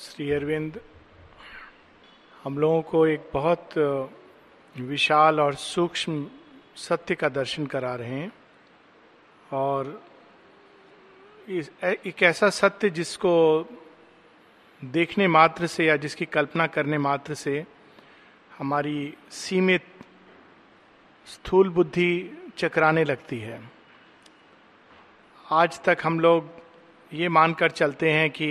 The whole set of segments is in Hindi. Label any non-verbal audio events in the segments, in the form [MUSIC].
श्री अरविंद हम लोगों को एक बहुत विशाल और सूक्ष्म सत्य का दर्शन करा रहे हैं और एक ऐसा सत्य जिसको देखने मात्र से या जिसकी कल्पना करने मात्र से हमारी सीमित स्थूल बुद्धि चकराने लगती है आज तक हम लोग ये मानकर चलते हैं कि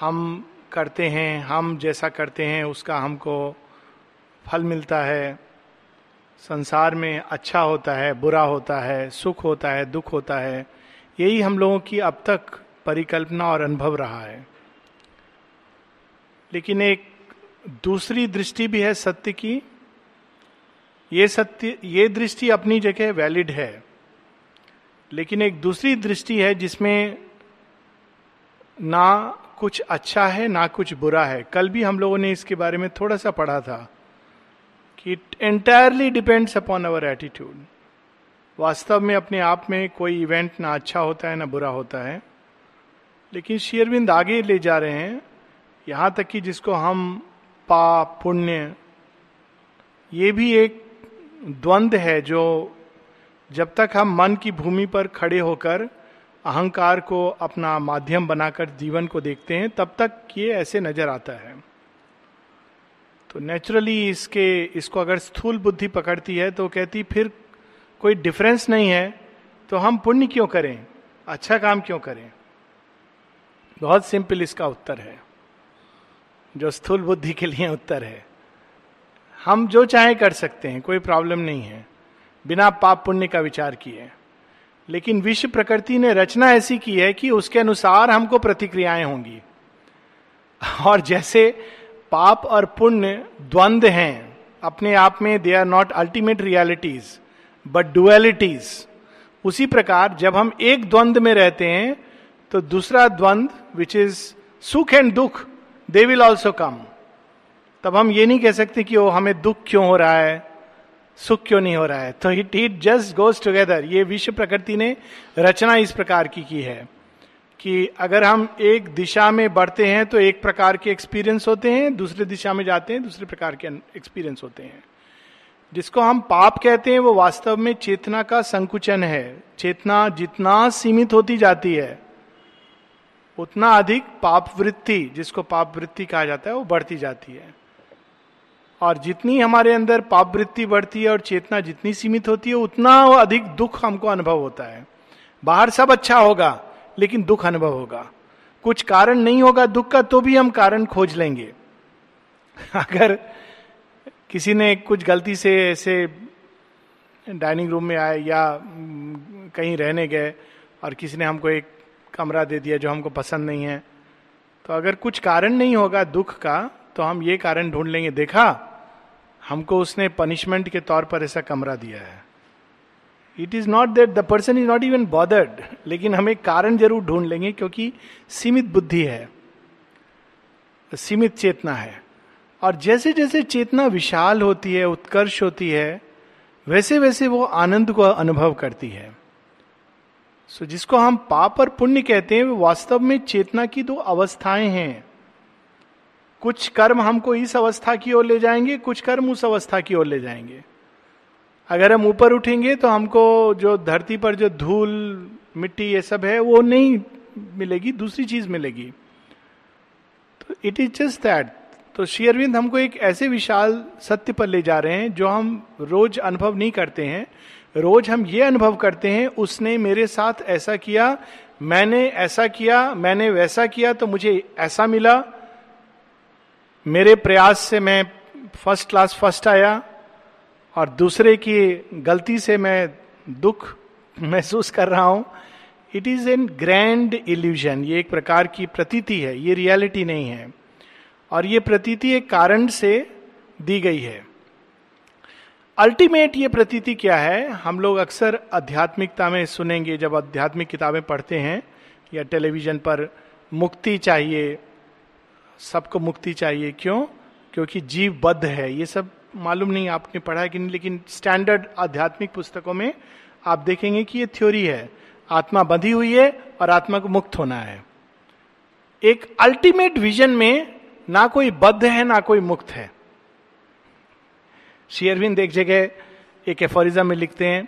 हम करते हैं हम जैसा करते हैं उसका हमको फल मिलता है संसार में अच्छा होता है बुरा होता है सुख होता है दुख होता है यही हम लोगों की अब तक परिकल्पना और अनुभव रहा है लेकिन एक दूसरी दृष्टि भी है सत्य की ये सत्य ये दृष्टि अपनी जगह वैलिड है लेकिन एक दूसरी दृष्टि है जिसमें ना कुछ अच्छा है ना कुछ बुरा है कल भी हम लोगों ने इसके बारे में थोड़ा सा पढ़ा था कि it entirely depends upon our attitude वास्तव में अपने आप में कोई इवेंट ना अच्छा होता है ना बुरा होता है लेकिन शेयरविंद आगे ले जा रहे हैं यहाँ तक कि जिसको हम पाप पुण्य ये भी एक द्वंद है जो जब तक हम मन की भूमि पर खड़े होकर अहंकार को अपना माध्यम बनाकर जीवन को देखते हैं तब तक ये ऐसे नजर आता है तो नेचुरली इसके इसको अगर स्थूल बुद्धि पकड़ती है तो कहती फिर कोई डिफरेंस नहीं है तो हम पुण्य क्यों करें अच्छा काम क्यों करें बहुत सिंपल इसका उत्तर है जो स्थूल बुद्धि के लिए उत्तर है हम जो चाहे कर सकते हैं कोई प्रॉब्लम नहीं है बिना पाप पुण्य का विचार किए लेकिन विश्व प्रकृति ने रचना ऐसी की है कि उसके अनुसार हमको प्रतिक्रियाएं होंगी और जैसे पाप और पुण्य द्वंद हैं अपने आप में they are not ultimate realities but dualities उसी प्रकार जब हम एक द्वंद में रहते हैं तो दूसरा द्वंद्व विच इज सुख एंड दुख दे विल ऑल्सो कम तब हम ये नहीं कह सकते कि वो हमें दुख क्यों हो रहा है सुख क्यों नहीं हो रहा है तो it it just goes together ये विश्व प्रकृति ने रचना इस प्रकार की की है कि अगर हम एक दिशा में बढ़ते हैं तो एक प्रकार के एक्सपीरियंस होते हैं दूसरे दिशा में जाते हैं दूसरे प्रकार के एक्सपीरियंस होते हैं जिसको हम पाप कहते हैं वो वास्तव में चेतना का संकुचन है चेतना जितना सीमित होती जाती है उतना अधिक पाप वृत्ति जिसको पाप वृत्ति कहा जाता है वो बढ़ती जाती है और जितनी हमारे अंदर पाप वृत्ति बढ़ती है और चेतना जितनी सीमित होती है उतना अधिक दुख हमको अनुभव होता है बाहर सब अच्छा होगा लेकिन दुख अनुभव होगा कुछ कारण नहीं होगा दुख का तो भी हम कारण खोज लेंगे [LAUGHS] अगर किसी ने कुछ गलती से ऐसे डाइनिंग रूम में आए या कहीं रहने गए और किसी ने हमको एक कमरा दे दिया जो हमको पसंद नहीं है तो अगर कुछ कारण नहीं होगा दुख का तो हम ये कारण ढूंढ लेंगे देखा हमको उसने पनिशमेंट के तौर पर ऐसा कमरा दिया है it is not that the person is not even bothered लेकिन हम एक कारण जरूर ढूंढ लेंगे क्योंकि सीमित बुद्धि है सीमित चेतना है और जैसे जैसे चेतना विशाल होती है उत्कर्ष होती है वैसे वैसे वो आनंद को अनुभव करती है सो so, जिसको हम पाप और पुण्य कहते हैं वो वास्तव में चेतना की दो अवस्थाएं हैं कुछ कर्म हमको इस अवस्था की ओर ले जाएंगे कुछ कर्म उस अवस्था की ओर ले जाएंगे अगर हम ऊपर उठेंगे तो हमको जो धरती पर जो धूल मिट्टी ये सब है वो नहीं मिलेगी दूसरी चीज मिलेगी तो इट इज जस्ट दैट तो शेयरविंद अरविंद हमको एक ऐसे विशाल सत्य पर ले जा रहे हैं जो हम रोज अनुभव नहीं करते हैं रोज हम ये अनुभव करते हैं उसने मेरे साथ ऐसा किया मैंने ऐसा किया मैंने वैसा किया तो मुझे ऐसा मिला मेरे प्रयास से मैं फर्स्ट क्लास फर्स्ट आया और दूसरे की गलती से मैं दुख महसूस कर रहा हूं it is an grand illusion ये एक प्रकार की प्रतीति है ये रियलिटी नहीं है और ये प्रतीति एक कारण से दी गई है अल्टीमेट ये प्रतीति क्या है हम लोग अक्सर आध्यात्मिकता में सुनेंगे जब आध्यात्मिक किताबें पढ़ते हैं या टेलीविजन पर मुक्ति चाहिए सबको मुक्ति चाहिए क्यों क्योंकि जीव बद्ध है ये सब मालूम नहीं आपने पढ़ा है कि नहीं लेकिन स्टैंडर्ड आध्यात्मिक पुस्तकों में आप देखेंगे कि ये थ्योरी है आत्मा बंधी हुई है और आत्मा को मुक्त होना है एक अल्टीमेट विजन में ना कोई बद्ध है ना कोई मुक्त है शेयरविंद एक जगह एक एफोरिजा में लिखते हैं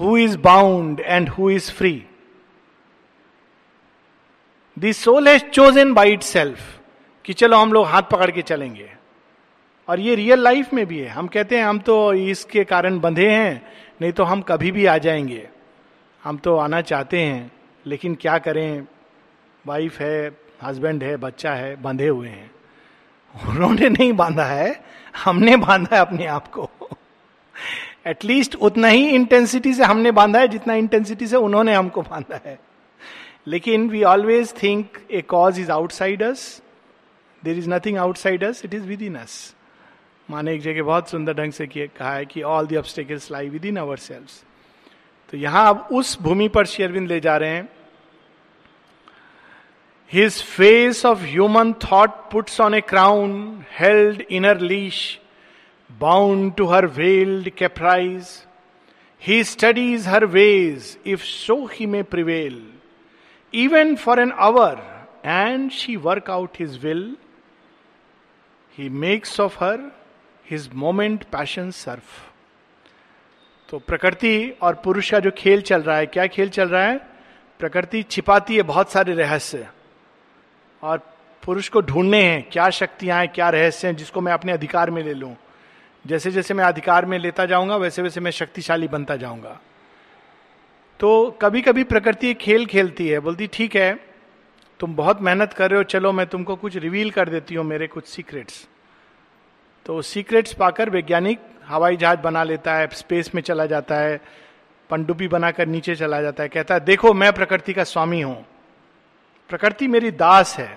who is bound and who is free the soul has chosen by itself कि चलो हम लोग हाथ पकड़ के चलेंगे और ये रियल लाइफ में भी है हम कहते हैं हम तो इसके कारण बंधे हैं नहीं तो हम कभी भी आ जाएंगे हम तो आना चाहते हैं लेकिन क्या करें वाइफ है हस्बैंड है बच्चा है बंधे हुए हैं उन्होंने नहीं बांधा है हमने बांधा है अपने आप को एटलीस्ट उतना ही इंटेंसिटी से हमने बांधा है जितना इंटेंसिटी से उन्होंने हमको बांधा है लेकिन we always think a cause is outsiders there is nothing outside us it is within us माने एक जगह बहुत सुंदर ढंग से कहा है कि all the obstacles lie within our ourselves यहां अब उस भूमि पर शेयरविंद ले जा रहे हैं his face of human thought puts on a crown held in her leash bound to her veiled caprice he studies her ways if so he may prevail even for an hour and she work out his will he makes of her his moment passion serf तो प्रकृति और पुरुष का जो खेल चल रहा है क्या खेल चल रहा है प्रकृति छिपाती है बहुत सारे रहस्य और पुरुष को ढूंढने हैं क्या शक्तियां हैं क्या रहस्य हैं जिसको मैं अपने अधिकार में ले लूं जैसे जैसे मैं अधिकार में लेता जाऊंगा वैसे वैसे मैं शक्तिशाली बनता जाऊंगा तो कभी कभी प्रकृति खेल खेलती है बोलती ठीक है तुम बहुत मेहनत कर रहे हो चलो मैं तुमको कुछ रिवील कर देती हूँ मेरे कुछ सीक्रेट्स तो सीक्रेट्स पाकर वैज्ञानिक हवाई जहाज बना लेता है स्पेस में चला जाता है पंडुबी बनाकर नीचे चला जाता है कहता है देखो मैं प्रकृति का स्वामी हूं प्रकृति मेरी दास है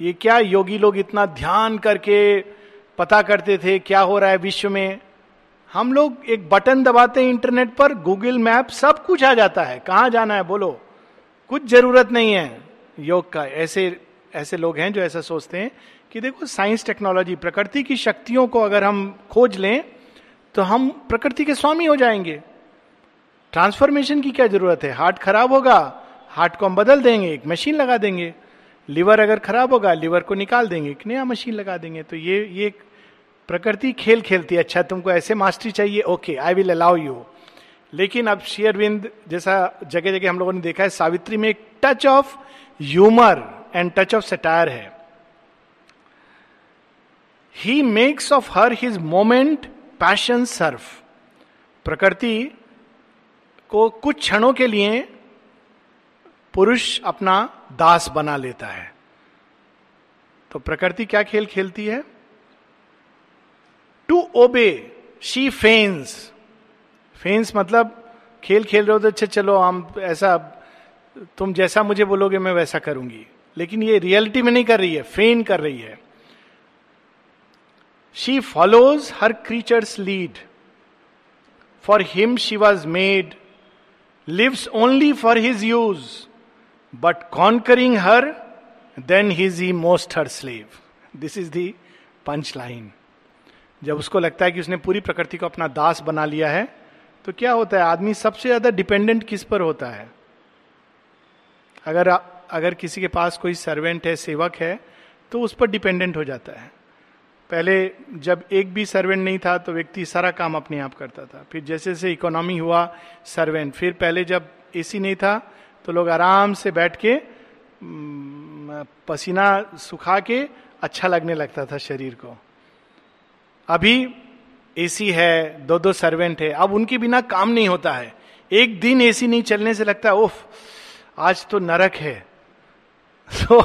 ये क्या योगी लोग इतना ध्यान करके पता करते थे क्या हो रहा है विश्व में हम लोग एक बटन दबाते हैं इंटरनेट पर गूगल मैप सब कुछ आ जाता है कहाँ जाना है बोलो कुछ जरूरत नहीं है योग का ऐसे ऐसे लोग हैं जो ऐसा सोचते हैं कि देखो साइंस टेक्नोलॉजी प्रकृति की शक्तियों को अगर हम खोज लें तो हम प्रकृति के स्वामी हो जाएंगे ट्रांसफॉर्मेशन की क्या जरूरत है हार्ट खराब होगा हार्ट को हम बदल देंगे एक मशीन लगा देंगे लीवर अगर खराब होगा लीवर को निकाल देंगे एक नया मशीन लगा देंगे तो ये ये प्रकृति खेल खेलती है अच्छा तुमको ऐसे मास्टरी चाहिए okay I will allow you लेकिन अब शेयरविंद जैसा जगह जगह हम लोगों ने देखा है सावित्री में एक touch of humour and touch of satire है he makes of her his moment passion serf प्रकृति को कुछ क्षणों के लिए पुरुष अपना दास बना लेता है तो प्रकृति क्या खेल खेलती है to obey she fence fence मतलब खेल खेल रहे हो तो अच्छा चलो हम ऐसा तुम जैसा मुझे बोलोगे मैं वैसा करूंगी लेकिन ये रियलिटी में नहीं कर रही है फेन कर रही है she follows her creatures lead for him she was made lives only for his use but conquering her then his he most her slave this is the punch line जब उसको लगता है कि उसने पूरी प्रकृति को अपना दास बना लिया है तो क्या होता है आदमी सबसे ज्यादा डिपेंडेंट किस पर होता है अगर अगर किसी के पास कोई सर्वेंट है सेवक है तो उस पर डिपेंडेंट हो जाता है पहले जब एक भी सर्वेंट नहीं था तो व्यक्ति सारा काम अपने आप करता था फिर जैसे जैसे इकोनॉमी हुआ सर्वेंट फिर पहले जब ए नहीं था तो लोग आराम से बैठ के पसीना सुखा के अच्छा लगने लगता था शरीर को अभी एसी है दो दो सर्वेंट है अब उनके बिना काम नहीं होता है एक दिन एसी नहीं चलने से लगता ओफ आज तो नरक है [LAUGHS] तो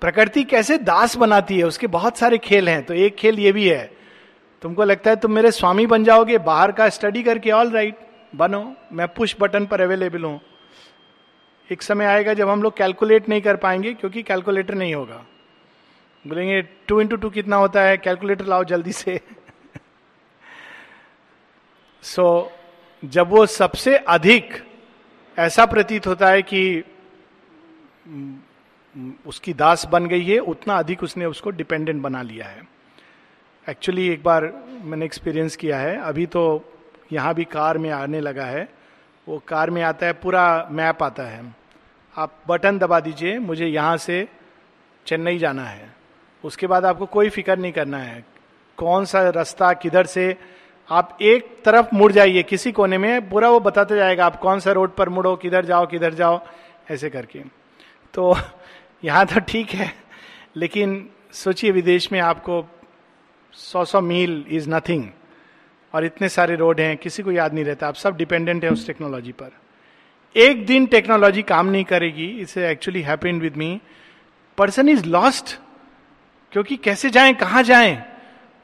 प्रकृति कैसे दास बनाती है उसके बहुत सारे खेल हैं तो एक खेल ये भी है तुमको लगता है तुम मेरे स्वामी बन जाओगे बाहर का स्टडी करके ऑल राइट बनो मैं पुश बटन पर अवेलेबल हूं एक समय आएगा जब हम लोग कैलकुलेट नहीं कर पाएंगे क्योंकि कैलकुलेटर नहीं होगा बोलेंगे टू इंटू टू कितना होता है कैलकुलेटर लाओ जल्दी से [LAUGHS] सो so, जब वो सबसे अधिक ऐसा प्रतीत होता है कि उसकी दास बन गई है उतना अधिक उसने उसको डिपेंडेंट बना लिया है एक्चुअली एक बार मैंने एक्सपीरियंस किया है अभी तो यहाँ भी कार में आने लगा है वो कार में आता है पूरा मैप आता है आप बटन दबा दीजिए मुझे यहाँ से चेन्नई जाना है उसके बाद आपको कोई फिक्र नहीं करना है कौन सा रास्ता किधर से आप एक तरफ मुड़ जाइए किसी कोने में पूरा वो बताते जाएगा आप कौन सा रोड पर मुड़ो किधर जाओ किधर जाओ ऐसे करके तो [LAUGHS] यहाँ तो ठीक है लेकिन सोचिए विदेश में आपको सौ सौ मील इज नथिंग और इतने सारे रोड हैं किसी को याद नहीं रहता आप सब डिपेंडेंट हैं उस टेक्नोलॉजी पर एक दिन टेक्नोलॉजी काम नहीं करेगी इसे actually happened with me person is lost क्योंकि कैसे जाए कहाँ जाए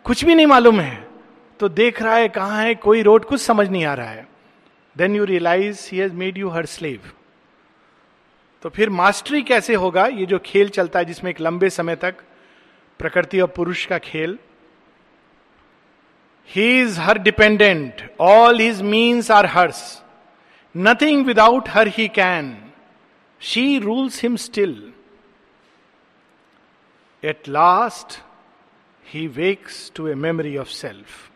कुछ भी नहीं मालूम है तो देख रहा है कहाँ है कोई रोड कुछ समझ नहीं आ रहा है then you realise he has made you her slave तो फिर मास्टरी कैसे होगा ये जो खेल चलता है जिसमें एक लंबे समय तक प्रकृति और पुरुष का खेल he is her dependent all his means are hers nothing without her he can she rules him still at last he wakes to a memory of self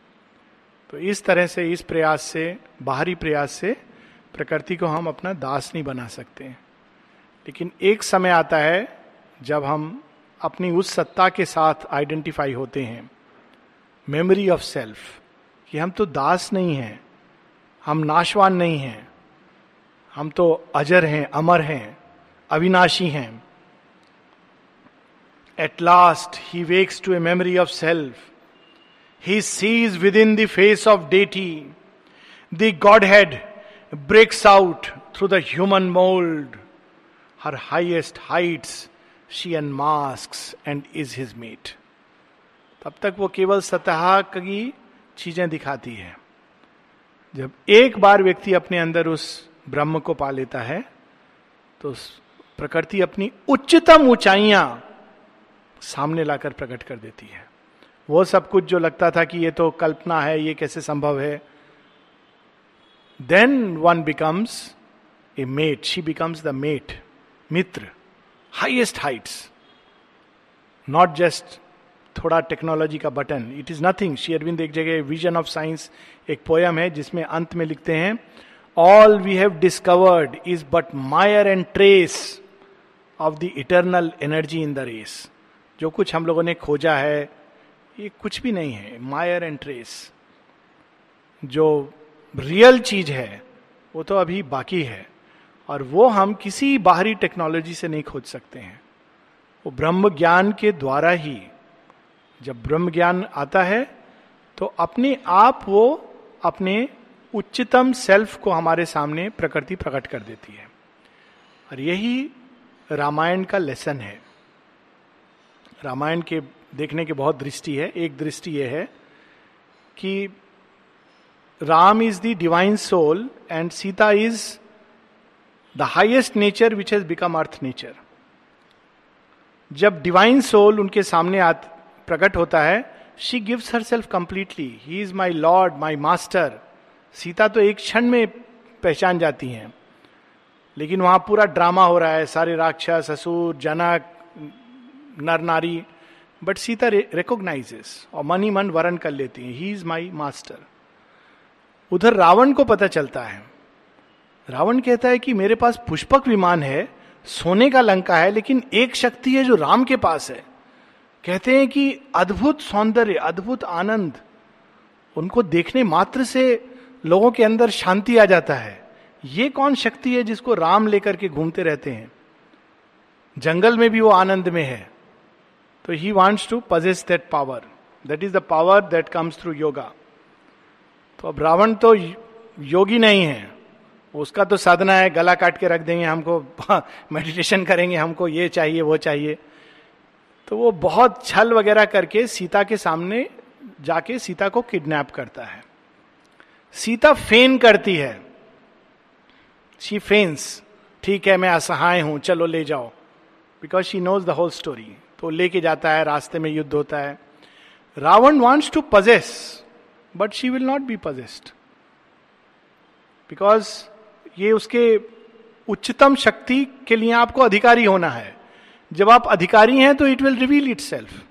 तो इस तरह से इस प्रयास से बाहरी प्रयास से प्रकृति को हम अपना दास नहीं बना सकते लेकिन एक समय आता है जब हम अपनी उस सत्ता के साथ आइडेंटिफाई होते हैं मेमोरी ऑफ सेल्फ कि हम तो दास नहीं हैं हम नाशवान नहीं हैं हम तो अजर हैं अमर हैं अविनाशी हैं at last he wakes to a memory of self he sees within the of deity the godhead breaks out through the human mould her highest heights she unmask and is his mate तब तक वो केवल सतह की चीजें दिखाती है जब एक बार व्यक्ति अपने अंदर उस ब्रह्म को पा लेता है तो प्रकृति अपनी उच्चतम ऊंचाइया सामने लाकर प्रकट कर देती है वो सब कुछ जो लगता था कि ये तो कल्पना है ये कैसे संभव है then one becomes a mate she becomes the mate Mitra highest heights not just थोड़ा टेक्नोलॉजी का button it is nothing Sri Aurobindo एक जगह विजन ऑफ साइंस एक पोयम है जिसमें अंत में लिखते हैं all we have discovered is but mire and trace of the eternal energy in the race जो कुछ हम लोगों ने खोजा है ये कुछ भी नहीं है मायर एंड ट्रेस जो रियल चीज है वो तो अभी बाकी है और वो हम किसी बाहरी टेक्नोलॉजी से नहीं खोज सकते हैं वो ब्रह्म ज्ञान के द्वारा ही जब ब्रह्म ज्ञान आता है तो अपने आप वो अपने उच्चतम सेल्फ को हमारे सामने प्रकृति प्रकट कर देती है और यही रामायण का लेसन है रामायण के देखने की बहुत दृष्टि है एक दृष्टि यह है कि Ram is the divine soul and Sita is the highest nature which has become earth nature जब डिवाइन सोल उनके सामने आ प्रकट होता है she gives herself completely he is my lord my master Sita तो एक क्षण में पहचान जाती हैं लेकिन वहां पूरा ड्रामा हो रहा है सारे राक्षस ससुर जनक नर नारी बट सीता रिकोगनाइजेस और मन ही मन वरण कर लेती है ही इज माई मास्टर उधर रावण को पता चलता है रावण कहता है कि मेरे पास पुष्पक विमान है सोने का लंका है लेकिन एक शक्ति है जो राम के पास है कहते हैं कि अद्भुत सौंदर्य अद्भुत आनंद उनको देखने मात्र से लोगों के अंदर शांति आ जाता है ये कौन शक्ति है जिसको राम लेकर के घूमते रहते हैं जंगल में भी वो आनंद में है तो he wants to possess that power that is the power that comes through yoga तो अब रावण तो योगी नहीं है उसका तो साधना है गला काट के रख देंगे हमको मेडिटेशन [LAUGHS] करेंगे हमको ये चाहिए वो चाहिए तो वो बहुत छल वगैरह करके सीता के सामने जाके सीता को किडनैप करता है सीता फेन करती है शी फेन्स ठीक है मैं असहाय हूं चलो ले जाओ because she knows the whole story तो लेके जाता है रास्ते में युद्ध होता है Ravan wants to possess but she will not be possessed because ये उसके उच्चतम शक्ति के लिए आपको अधिकारी होना है जब आप अधिकारी हैं तो it will reveal it self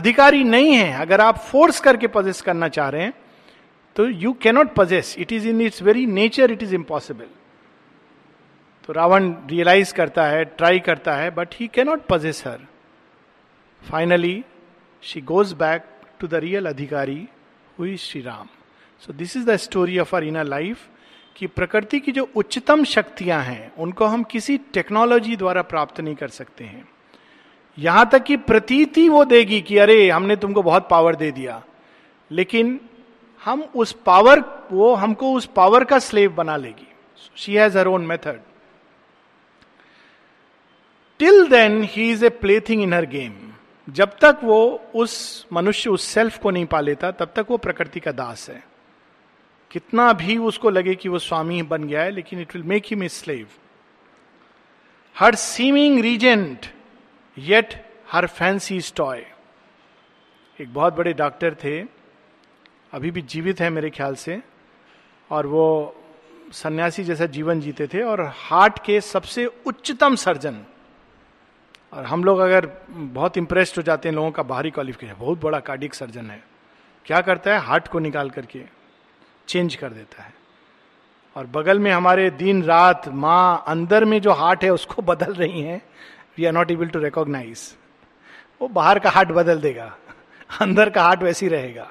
अधिकारी नहीं है अगर आप फोर्स करके पजेस करना चाह रहे हैं तो you cannot possess it is in its very nature it is impossible तो रावण रियलाइज करता है ट्राई करता है but he cannot possess her Finally, she goes back to the real Adhikari, who is Sri Ram. So this is the story of our inner life कि प्रकृति की जो उच्चतम शक्तियां हैं उनको हम किसी टेक्नोलॉजी द्वारा प्राप्त नहीं कर सकते हैं यहां तक कि प्रतीति वो देगी कि अरे हमने तुमको बहुत पावर दे दिया लेकिन हम उस पावर वो हमको उस पावर का स्लेव बना लेगी she has her own method till then he is a plaything in her game जब तक वो उस मनुष्य उस सेल्फ को नहीं पा लेता तब तक वो प्रकृति का दास है कितना भी उसको लगे कि वो स्वामी बन गया है लेकिन it will make him a slave her seeming regent yet her fancy toy एक बहुत बड़े डॉक्टर थे अभी भी जीवित है मेरे ख्याल से और वो सन्यासी जैसा जीवन जीते थे और हार्ट के सबसे उच्चतम सर्जन और हम लोग अगर बहुत इंप्रेस्ड हो जाते हैं लोगों का बाहरी क्वालिफिकेशन बहुत बड़ा कार्डिक सर्जन है क्या करता है हार्ट को निकाल करके चेंज कर देता है और बगल में हमारे दिन रात माँ अंदर में जो हार्ट है उसको [LAUGHS] बदल रही हैं we are not able to recognise वो बाहर का हार्ट बदल देगा [LAUGHS] अंदर का हार्ट वैसी रहेगा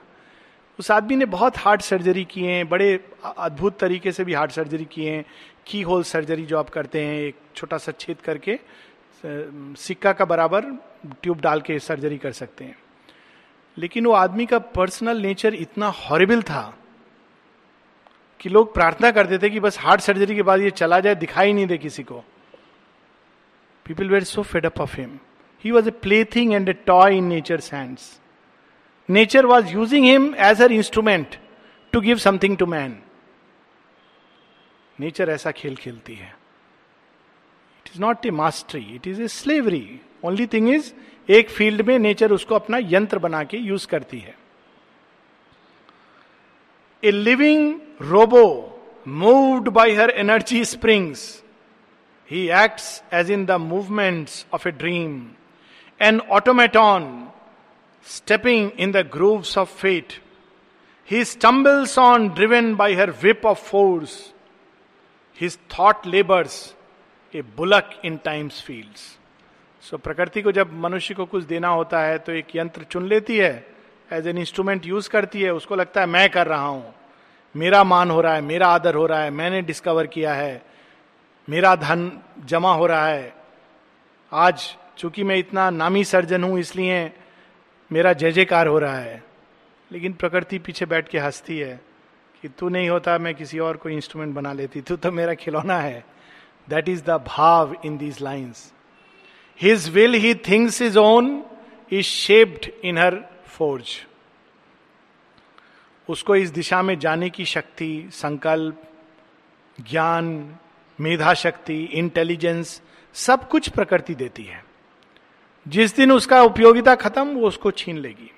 उस आदमी ने बहुत हार्ट सर्जरी किए हैं बड़े अद्भुत तरीके से भी हार्ट सर्जरी किए हैं की होल सर्जरी जो आप करते हैं एक छोटा सा छेद करके सिक्का का बराबर ट्यूब डाल के सर्जरी कर सकते हैं लेकिन वो आदमी का पर्सनल नेचर इतना हॉरेबल था कि लोग प्रार्थना करते थे कि बस हार्ट सर्जरी के बाद ये चला जाए दिखाई नहीं दे किसी को people were so fed up of him he was a plaything and a toy in nature hands nature was using him as a instrument to give something to man nature ऐसा खेल खेलती है is not a mastery it is a slavery only thing is एक फील्ड में नेचर उसको अपना यंत्र बना के यूज करती है a living robot moved by her energy springs he acts as in the movements of a dream an automaton stepping in the grooves of fate he stumbles on driven by her whip of force his thought labours a bullock in time's fields so प्रकृति को जब मनुष्य को कुछ देना होता है तो एक यंत्र चुन लेती है एज एन इंस्ट्रूमेंट यूज करती है उसको लगता है मैं कर रहा हूँ मेरा मान हो रहा है मेरा आदर हो रहा है मैंने डिस्कवर किया है मेरा धन जमा हो रहा है आज चूंकि मैं इतना नामी सर्जन हूं इसलिए मेरा जय जयकार हो रहा है लेकिन प्रकृति पीछे बैठ के हंसती है कि तू नहीं होता मैं किसी और को इंस्ट्रूमेंट बना लेती तू तो मेरा खिलौना है दैट इज द भाव in these lines his will he thinks is own is shaped in her forge उसको इस दिशा में जाने की शक्ति संकल्प ज्ञान मेधा शक्ति इंटेलिजेंस सब कुछ प्रकृति देती है जिस दिन उसका उपयोगिता खत्म वो उसको छीन लेगी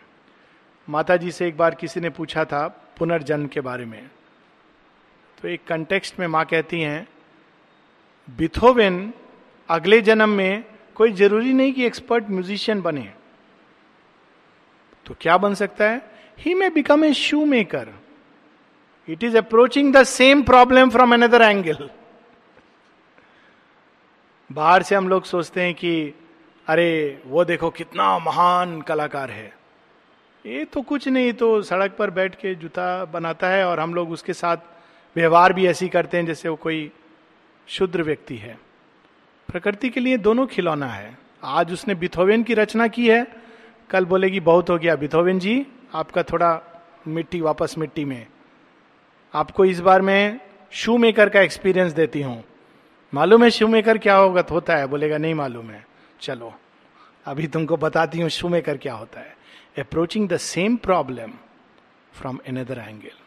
माता जी से एक बार किसी ने पूछा था पुनर्जन्म के बारे में तो एक कंटेक्स्ट में माँ कहती हैं बिथोवेन अगले जन्म में कोई जरूरी नहीं कि एक्सपर्ट म्यूजिशियन बने तो क्या बन सकता है he may become a shoe maker it is approaching the same problem from another angle बाहर से हम लोग सोचते हैं कि अरे वो देखो कितना महान कलाकार है ये तो कुछ नहीं तो सड़क पर बैठ के जूता बनाता है और हम लोग उसके साथ व्यवहार भी ऐसी करते हैं जैसे वो कोई शुद्र व्यक्ति है प्रकृति के लिए दोनों खिलौना है आज उसने बिथोवेन की रचना की है कल बोलेगी बहुत हो गया बिथोवेन जी आपका थोड़ा मिट्टी वापस मिट्टी में आपको इस बार मैं शू मेकर का एक्सपीरियंस देती हूँ मालूम है शू मेकर क्या होगा होता है बोलेगा नहीं मालूम है चलो अभी तुमको बताती हूँ शू मेकर क्या होता है approaching the same problem from another angle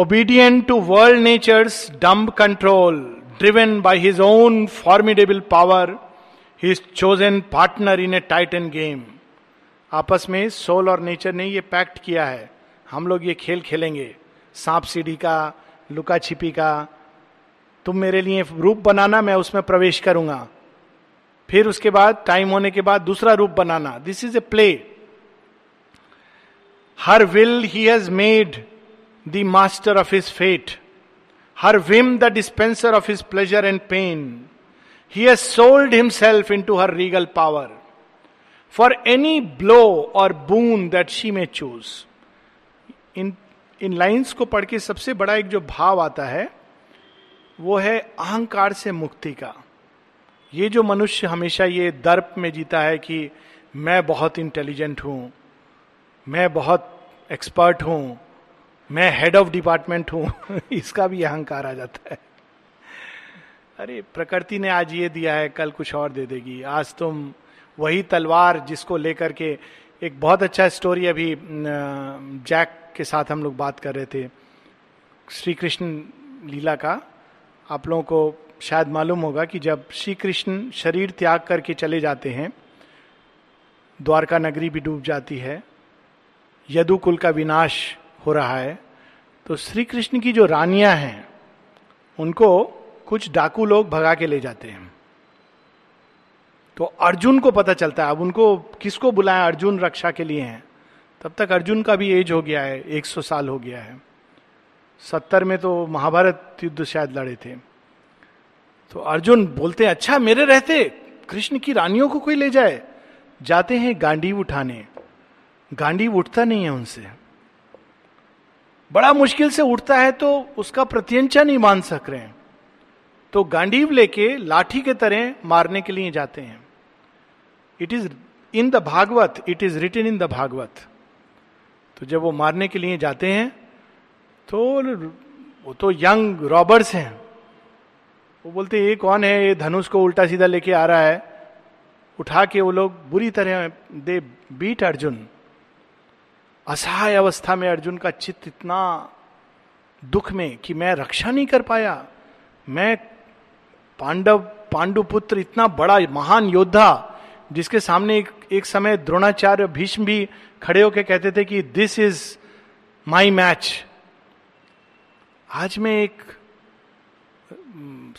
obedient to world nature's dumb control, driven by his own formidable power, his chosen partner in a titan game आपस में सोल और नेचर ने ये पैक्ट किया है हम लोग ये खेल खेलेंगे सांप सीढ़ी का लुका छिपी का तुम मेरे लिए रूप बनाना मैं उसमें प्रवेश करूंगा फिर उसके बाद टाइम होने के बाद दूसरा रूप बनाना this is a play her will he has made the master of his fate her whim the dispenser of his pleasure and pain he has sold himself into her regal power for any blow or boon that she may choose in in lines को पढ़ के सबसे बड़ा एक जो भाव आता है वो है अहंकार से मुक्ति का ये जो मनुष्य हमेशा ये दर्प में जीता है कि मैं बहुत इंटेलिजेंट हूं मैं बहुत एक्सपर्ट हूं मैं हेड ऑफ डिपार्टमेंट हूं इसका भी अहंकार आ जाता है अरे प्रकृति ने आज ये दिया है कल कुछ और दे देगी आज तुम वही तलवार जिसको लेकर के एक बहुत अच्छा स्टोरी अभी जैक के साथ हम लोग बात कर रहे थे श्री कृष्ण लीला का आप लोगों को शायद मालूम होगा कि जब श्री कृष्ण शरीर त्याग करके चले जाते हैं द्वारका नगरी भी डूब जाती है यदुकुल का विनाश हो रहा है तो श्री कृष्ण की जो रानियां हैं उनको कुछ डाकू लोग भगा के ले जाते हैं तो अर्जुन को पता चलता है अब उनको किसको बुलाया अर्जुन रक्षा के लिए हैं तब तक अर्जुन का भी एज हो गया है 100 साल हो गया है सत्तर में तो महाभारत युद्ध शायद लड़े थे तो अर्जुन बोलते हैं अच्छा मेरे रहते कृष्ण की रानियों को कोई ले जाए जाते हैं गांडीव उठाने गांडीव उठता नहीं है उनसे बड़ा मुश्किल से उठता है तो उसका प्रत्यंचा नहीं मान सक रहे हैं तो गांडीव लेके लाठी के तरह मारने के लिए जाते हैं it is in the Bhagavat it is written in the Bhagavat तो जब वो मारने के लिए जाते हैं तो वो तो यंग रॉबर्स हैं वो बोलते ये कौन है ये धनुष को उल्टा सीधा लेके आ रहा है उठा के वो लोग बुरी तरह दे बीट अर्जुन असहाय अवस्था में अर्जुन का चित्त इतना दुख में कि मैं रक्षा नहीं कर पाया मैं पांडव पांडुपुत्र इतना बड़ा महान योद्धा जिसके सामने एक, एक समय द्रोणाचार्य भीष्म भी खड़े होकर कहते थे कि दिस इज माई मैच आज मैं एक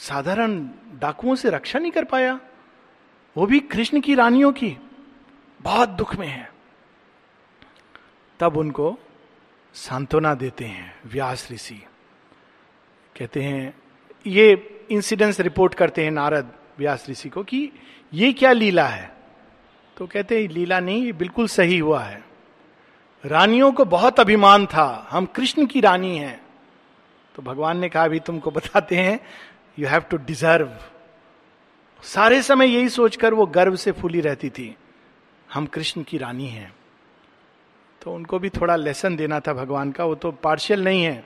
साधारण डाकुओं से रक्षा नहीं कर पाया वो भी कृष्ण की रानियों की बहुत दुख में है तब उनको सांत्वना देते हैं व्यास ऋषि कहते हैं ये इंसिडेंस रिपोर्ट करते हैं नारद व्यास ऋषि को कि ये क्या लीला है तो कहते हैं लीला नहीं ये बिल्कुल सही हुआ है रानियों को बहुत अभिमान था हम कृष्ण की रानी हैं तो भगवान ने कहा अभी तुमको बताते हैं यू हैव टू डिजर्व सारे समय यही सोचकर वो गर्व से फूली रहती थी हम कृष्ण की रानी हैं तो उनको भी थोड़ा लेसन देना था भगवान का वो तो पार्शियल नहीं है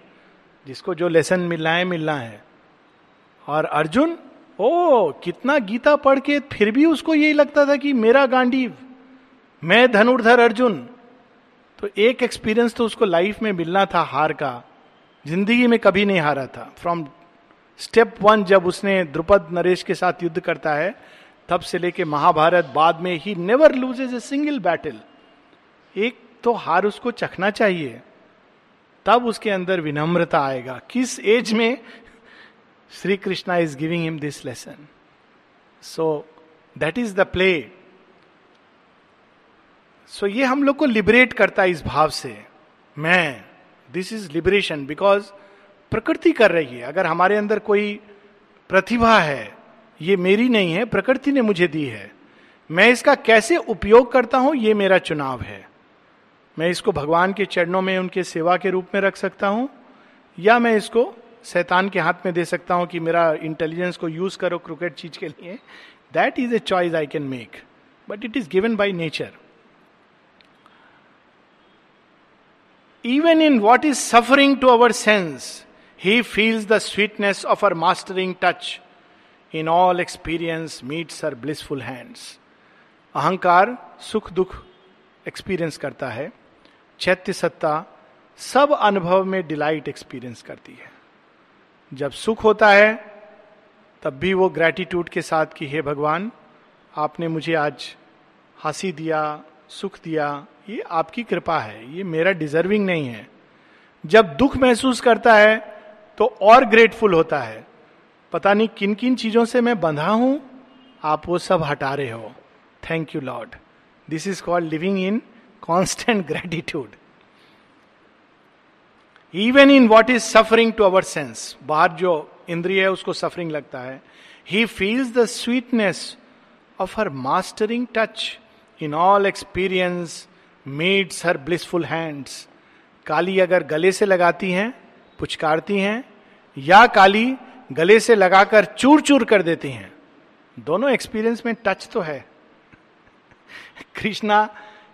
जिसको जो लेसन मिलना है मिलना है और अर्जुन ओ कितना गीता पढ़ के फिर भी उसको यही लगता था कि मेरा गांडीव मैं धनुर्धर अर्जुन तो एक एक्सपीरियंस तो उसको लाइफ में मिलना था हार का जिंदगी में कभी नहीं हारा था फ्रॉम स्टेप वन जब उसने द्रुपद नरेश के साथ युद्ध करता है तब से लेके महाभारत बाद में he never loses a single battle एक तो हार उसको चखना चाहिए तब उसके अंदर विनम्रता आएगा किस एज में Shri Krishna is giving him this lesson so that is the play सो ये हम लोग को लिबरेट करता है इस भाव से मैं दिस इज लिबरेशन बिकॉज प्रकृति कर रही है अगर हमारे अंदर कोई प्रतिभा है ये मेरी नहीं है प्रकृति ने मुझे दी है मैं इसका कैसे उपयोग करता हूं ये मेरा चुनाव है मैं इसको भगवान के चरणों में उनके सेवा के रूप में रख सकता हूँ या मैं इसको शैतान के हाथ में दे सकता हूँ कि मेरा इंटेलिजेंस को यूज करो क्रिकेट चीज के लिए that is a choice I can make but it is given by nature even in what is suffering to our sense he feels the sweetness of her mastering touch in all experience meets her blissful hands अहंकार सुख दुख एक्सपीरियंस करता है चैत्य सत्ता सब अनुभव में डिलाइट एक्सपीरियंस करती है जब सुख होता है तब भी वो ग्रैटिट्यूड के साथ कि हे भगवान आपने मुझे आज हंसी दिया सुख दिया ये आपकी कृपा है ये मेरा डिजर्विंग नहीं है जब दुख महसूस करता है तो और ग्रेटफुल होता है पता नहीं किन किन चीजों से मैं बंधा हूं आप वो सब हटा रहे हो thank you lord this is called living in constant gratitude even in what is suffering to our sense बाहर जो इंद्रिय है उसको सफरिंग लगता है he feels the sweetness of her mastering touch in all experience meets her blissful hands काली अगर गले से लगाती हैं पुचकारती हैं या काली गले से लगाकर चूर चूर कर देती हैं दोनों एक्सपीरियंस में टच तो है [LAUGHS] Krishna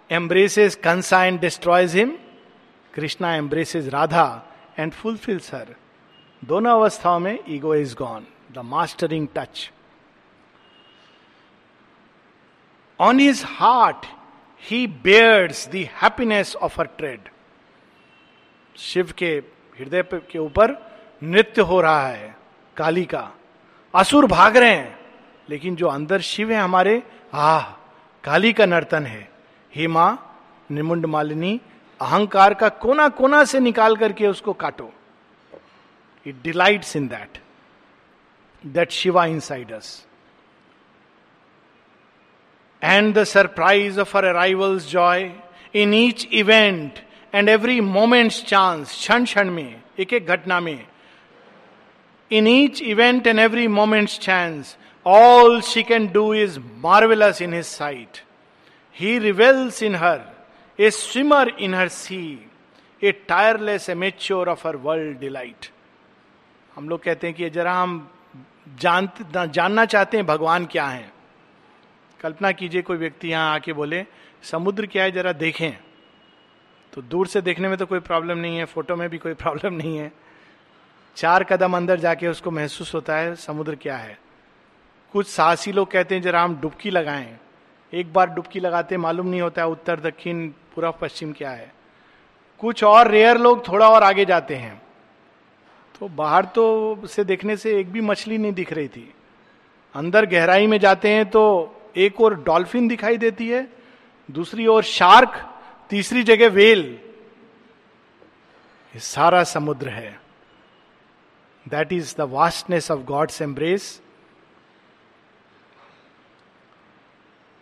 embraces Kansa and destroys him. Krishna embraces Radha and fulfills her. दोनों अवस्थाओं में ego is gone the mastering touch on his heart he bears the happiness of her tread Shiva के हृदय के ऊपर नृत्य हो रहा है काली का असुर भाग रहे हैं लेकिन जो अंदर शिव है हमारे आह काली का नर्तन है हे मां निमुंड मालिनी अहंकार का कोना कोना से निकाल करके उसको काटो it delights in that that Shiva in sides and the surprise of our arrivals joy in each event and every moment's chance क्षण क्षण में एक एक घटना में in each event and every moment's chance all she can do is marvellous in his sight he revels in her a swimmer in her sea a tireless amateur of her world delight हम लोग कहते हैं कि जरा हम जान जानना चाहते हैं भगवान क्या है कल्पना कीजिए कोई व्यक्ति यहाँ आके बोले समुद्र क्या है जरा देखें तो दूर से देखने में तो कोई प्रॉब्लम नहीं है फोटो में भी कोई प्रॉब्लम नहीं है चार कदम अंदर जाके उसको महसूस होता है समुद्र क्या है कुछ साहसी लोग कहते हैं जरा हम डुबकी लगाएं एक बार डुबकी लगाते मालूम नहीं होता है उत्तर दक्षिण पूरा पश्चिम क्या है कुछ और रेयर लोग थोड़ा और आगे जाते हैं तो बाहर तो से देखने से एक भी मछली नहीं दिख रही थी अंदर गहराई में जाते हैं तो एक और डॉल्फिन दिखाई देती है दूसरी ओर शार्क तीसरी जगह वेल सारा समुद्र है that is the vastness of God's embrace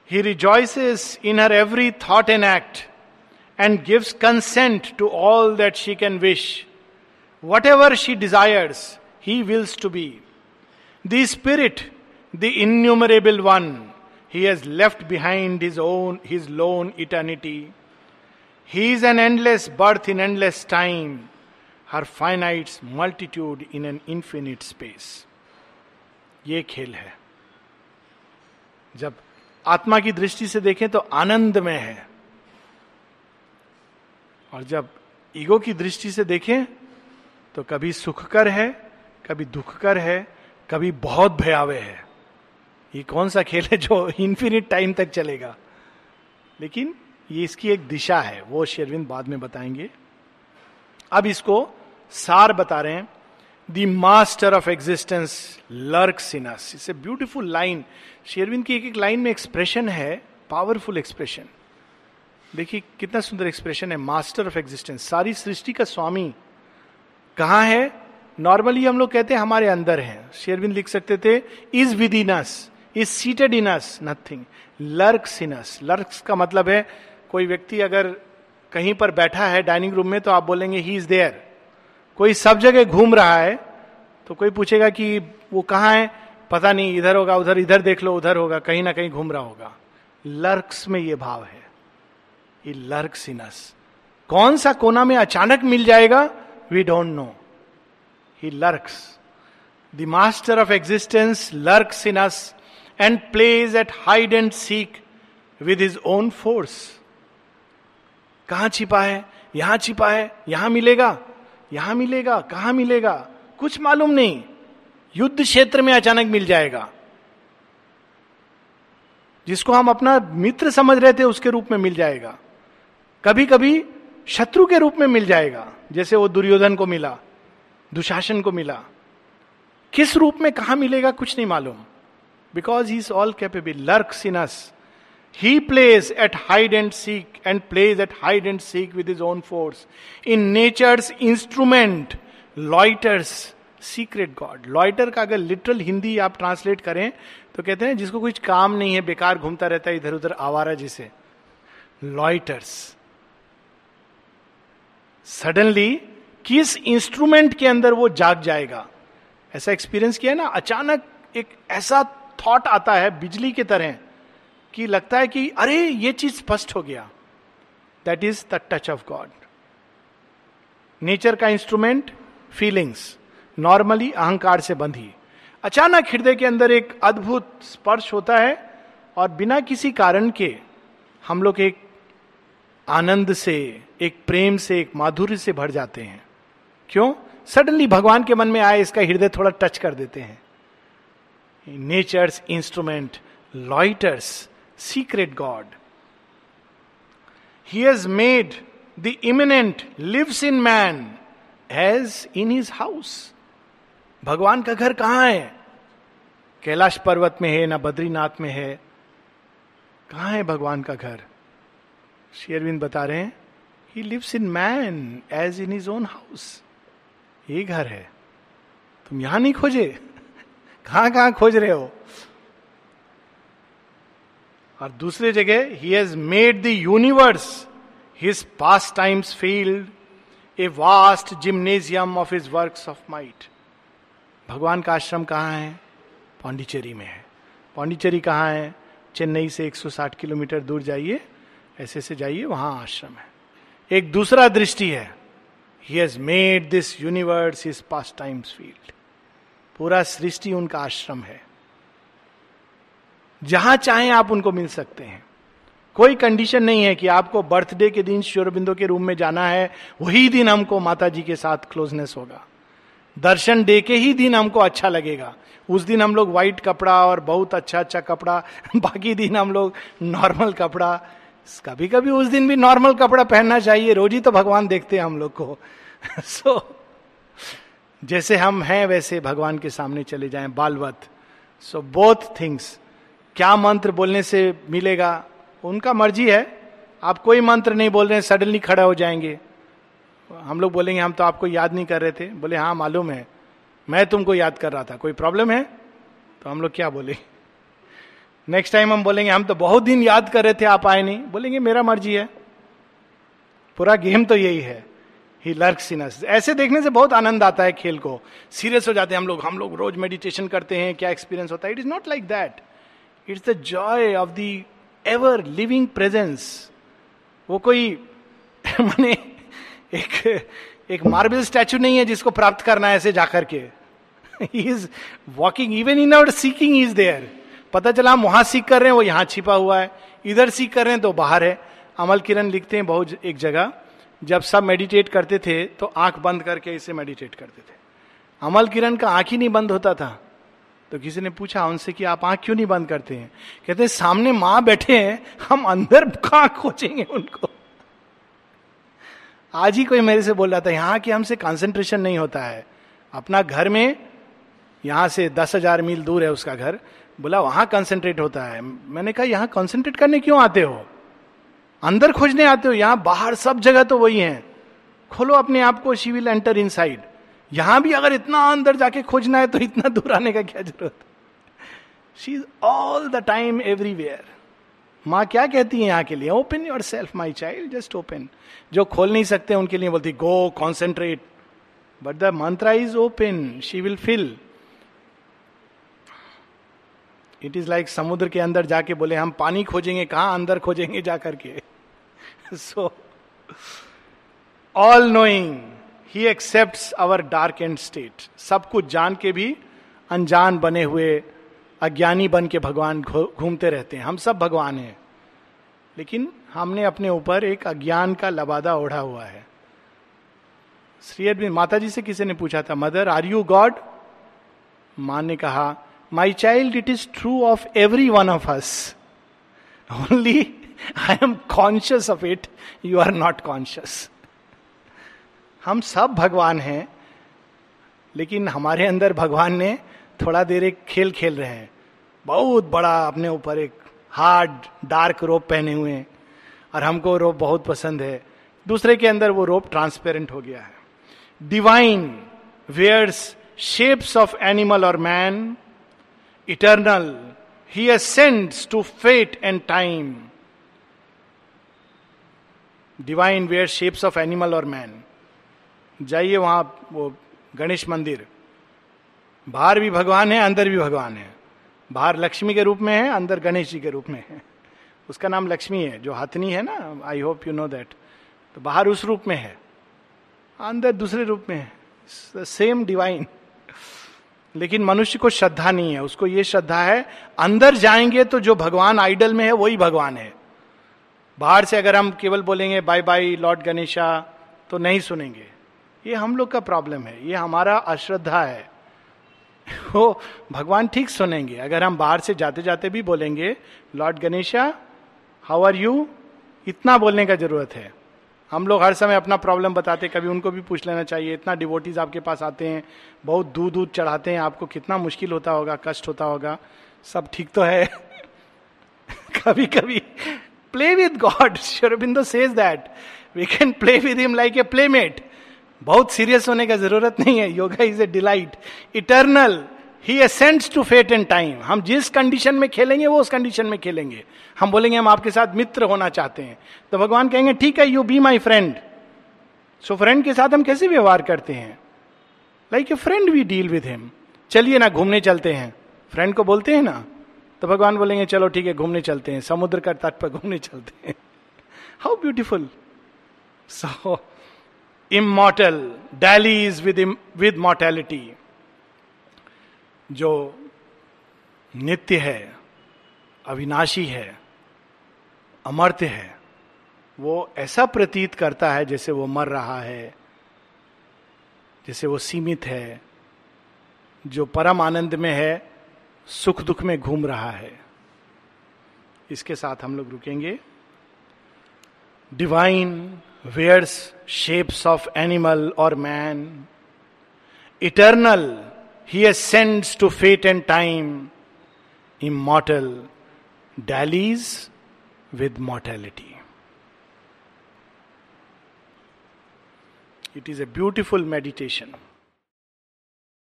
He rejoices in her every thought and act and gives consent to all that she can wish. Whatever she desires, he wills to be. The Spirit, the innumerable one, he has left behind his own, his lone eternity. He is an endless birth in endless time, her finite multitude in an infinite space. ये खेल है जब आत्मा की दृष्टि से देखें तो आनंद में है और जब ईगो की दृष्टि से देखें तो कभी सुखकर है कभी दुखकर है कभी बहुत भयावह है ये कौन सा खेल है जो इन्फिनिट टाइम तक चलेगा लेकिन ये इसकी एक दिशा है वो शेरविंद बाद में बताएंगे अब इसको सार बता रहे हैं the master of existence lurk in us it's a beautiful line Sri Aurobindo की एक एक लाइन में एक्सप्रेशन है पावरफुल एक्सप्रेशन देखिए कितना सुंदर एक्सप्रेशन है मास्टर ऑफ एग्जिस्टेंस सारी सृष्टि का स्वामी कहाँ है नॉर्मली हम लोग कहते हैं हमारे अंदर है शेरविंद लिख सकते थे is within us is seated in us nothing lurk in us lurks का मतलब है कोई व्यक्ति अगर कहीं पर बैठा है डाइनिंग रूम में तो आप बोलेंगे ही इज देयर कोई सब जगह घूम रहा है तो कोई पूछेगा कि वो कहाँ है पता नहीं इधर होगा उधर इधर देख लो उधर होगा कहीं ना कहीं घूम रहा होगा लर्क्स में ये भाव है ये लर्कसिनस कौन सा कोना में अचानक मिल जाएगा we don't know he lurks the master of existence lurks in us and plays at hide and seek with his own force कहा छिपा है यहां छिपा है यहां मिलेगा यहां मिलेगा कहां मिलेगा कुछ मालूम नहीं युद्ध क्षेत्र में अचानक मिल जाएगा जिसको हम अपना मित्र समझ रहे थे उसके रूप में मिल जाएगा कभी कभी शत्रु के रूप में मिल जाएगा जैसे वो दुर्योधन को मिला दुशासन को मिला किस रूप में कहा मिलेगा कुछ नहीं मालूम because he is all capable lurk in He plays at hide and seek and plays at hide and seek with his own force. In nature's instrument loiters secret God loiter का अगर literal हिंदी आप ट्रांसलेट करें तो कहते हैं जिसको कुछ काम नहीं है बेकार घूमता रहता है इधर उधर आवारा जिसे लॉइटर्स सडनली किस इंस्ट्रूमेंट के अंदर वो जाग जाएगा ऐसा एक्सपीरियंस किया ना अचानक एक ऐसा थॉट आता है बिजली की तरह कि लगता है कि अरे ये चीज स्पष्ट हो गया that is the touch of God nature का इंस्ट्रूमेंट फीलिंग्स नॉर्मली अहंकार से बंधी अचानक हृदय के अंदर एक अद्भुत स्पर्श होता है और बिना किसी कारण के हम लोग एक आनंद से एक प्रेम से एक माधुर्य से भर जाते हैं क्यों सडनली भगवान के मन में आए इसका हृदय थोड़ा टच कर देते हैं nature's instrument loiters secret God. He has made the imminent lives in man as in his house. भगवान का घर कहाँ है कैलाश पर्वत में है ना बद्रीनाथ में है कहाँ है भगवान का घर शेयरविंद बता रहे हैं he lives in man as in his own house ये घर है तुम यहां नहीं खोजे [LAUGHS] कहाँ कहाँ खोज रहे हो और दूसरी जगह he has made the universe his pastime's field a vast gymnasium of his work of might भगवान का आश्रम कहाँ है पौंडीचेरी में है पौंडीचेरी कहाँ है चेन्नई से 160 किलोमीटर दूर जाइए ऐसे से जाइए वहां आश्रम है एक दूसरा दृष्टि है he has made this universe his pastime's field पूरा सृष्टि उनका आश्रम है जहां चाहें आप उनको मिल सकते हैं कोई कंडीशन नहीं है कि आपको बर्थडे के दिन शोरबिंदो के रूम में जाना है वही दिन हमको माता जी के साथ क्लोजनेस होगा दर्शन डे के ही दिन हमको अच्छा लगेगा उस दिन हम लोग व्हाइट कपड़ा और बहुत अच्छा अच्छा कपड़ा [LAUGHS] बाकी दिन हम लोग नॉर्मल कपड़ा कभी कभी उस दिन भी नॉर्मल कपड़ा पहनना चाहिए रोज ही तो भगवान देखते हैं हम लोग को सो [LAUGHS] so, जैसे हम हैं वैसे भगवान के सामने चले जाएं बालवत सो बोथ थिंग्स क्या मंत्र बोलने से मिलेगा उनका मर्जी है आप कोई मंत्र नहीं बोल रहे हैं सडनली खड़ा हो जाएंगे हम लोग बोलेंगे हम तो आपको याद नहीं कर रहे थे बोले हाँ मालूम है मैं तुमको याद कर रहा था कोई प्रॉब्लम है तो हम लोग क्या बोले नेक्स्ट टाइम हम बोलेंगे हम तो बहुत दिन याद कर रहे थे आप आए नहीं बोलेंगे मेरा मर्जी है पूरा गेम तो यही है ही लर्क सीनस ऐसे देखने से बहुत आनंद आता है खेल को सीरियस हो जाते हैं हम लोग हम लोग रोज मेडिटेशन करते हैं क्या एक्सपीरियंस होता है it is not like that it's the joy of the ever living presence वो कोई [LAUGHS] मैंने एक एक मार्बल स्टैचू नहीं है जिसको प्राप्त करना है ऐसे जाकर के he is walking even in our seeking is there पता चला हम वहां सीख कर रहे हैं वो यहाँ छिपा हुआ है इधर सीख कर रहे हैं तो बाहर है अमल किरण लिखते हैं बहुत एक जगह जब सब मेडिटेट करते थे तो आंख बंद करके इसे मेडिटेट करते थे अमल किरण का आंख ही नहीं बंद होता था तो किसी ने पूछा उनसे कि आप आंख क्यों नहीं बंद करते हैं कहते हैं सामने मां बैठे हैं हम अंदर कहा खोजेंगे उनको आज ही कोई मेरे से बोल रहा था यहां के हमसे कंसंट्रेशन नहीं होता है अपना घर में यहां से दस हजार मील दूर है उसका घर बोला वहां कंसंट्रेट होता है मैंने कहा यहां कंसंट्रेट करने क्यों आते हो अंदर खोजने आते हो यहां बाहर सब जगह तो वही है खोलो अपने आप को she will enter inside यहां भी अगर इतना अंदर जाके खोजना है तो इतना दूर आने का क्या जरूरत she is all the time everywhere माँ क्या कहती है यहाँ के लिए open yourself my child just open जो खोल नहीं सकते उनके लिए बोलती go concentrate but the mantra is open she will fill it is like समुद्र के अंदर जाके बोले हम पानी खोजेंगे कहा अंदर खोजेंगे जाकर के so all knowing he except our dark and state सब कुछ जान के भी अनजान बने हुए अज्ञानी बन के भगवान घूमते रहते हैं हम सब भगवान हैं लेकिन हमने अपने ऊपर एक अज्ञान का लबादा ओढ़ा हुआ है श्री अरविंद माता जी से किसी ने पूछा था मदर आर यू गॉड मां ने कहा my child it is true of every one of us only I am conscious of it you are not conscious हम सब भगवान हैं लेकिन हमारे अंदर भगवान ने थोड़ा देर एक खेल खेल रहे हैं बहुत बड़ा अपने ऊपर एक हार्ड डार्क रोप पहने हुए हैं और हमको रोप बहुत पसंद है दूसरे के अंदर वो रोप ट्रांसपेरेंट हो गया है divine wears shapes of animal और man eternal he ascends to fate and time divine wear shapes of animal और मैन जाइए वहां वो गणेश मंदिर बाहर भी भगवान है अंदर भी भगवान है बाहर लक्ष्मी के रूप में है अंदर गणेश जी के रूप में है उसका नाम लक्ष्मी है जो हाथनी है ना I hope you know that तो बाहर उस रूप में है अंदर दूसरे रूप में है सेम डिवाइन लेकिन मनुष्य को श्रद्धा नहीं है उसको ये श्रद्धा है अंदर जाएंगे तो जो भगवान आइडल में है वही भगवान है बाहर से अगर हम केवल बोलेंगे बाय बाय लॉर्ड गणेशा तो नहीं सुनेंगे ये हम लोग का प्रॉब्लम है ये हमारा अश्रद्धा है वो भगवान ठीक सुनेंगे अगर हम बाहर से जाते जाते भी बोलेंगे lord Ganesha how are you इतना बोलने का जरूरत है हम लोग हर समय अपना प्रॉब्लम बताते कभी उनको भी पूछ लेना चाहिए इतना डिवोटीज आपके पास आते हैं बहुत दूध दूध चढ़ाते हैं आपको कितना मुश्किल होता होगा कष्ट होता होगा सब ठीक तो है कभी कभी play with God Sri Aurobindo says that we can play with him like a playmate बहुत सीरियस होने का जरूरत नहीं है yoga is a delight eternal he ascends to fate and time हम जिस कंडीशन में खेलेंगे वो उस कंडीशन में खेलेंगे हम बोलेंगे हम आपके साथ मित्र होना चाहते हैं तो भगवान कहेंगे ठीक है you be my friend so friend के साथ हम कैसे व्यवहार करते हैं like a friend we deal with him चलिए ना घूमने चलते हैं फ्रेंड को बोलते हैं ना तो भगवान बोलेंगे चलो ठीक है घूमने चलते हैं समुद्र का तट पर घूमने चलते हैं how beautiful so immortal dallies with with mortality जो नित्य है अविनाशी है अमर्त्य है वो ऐसा प्रतीत करता है जैसे वो मर रहा है जैसे वो सीमित है जो परम आनंद में है सुख दुख में घूम रहा है इसके साथ हम लोग रुकेंगे divine wears shapes of animal or man. Eternal, he ascends to fate and time. Immortal, dallies with mortality. It is a beautiful meditation.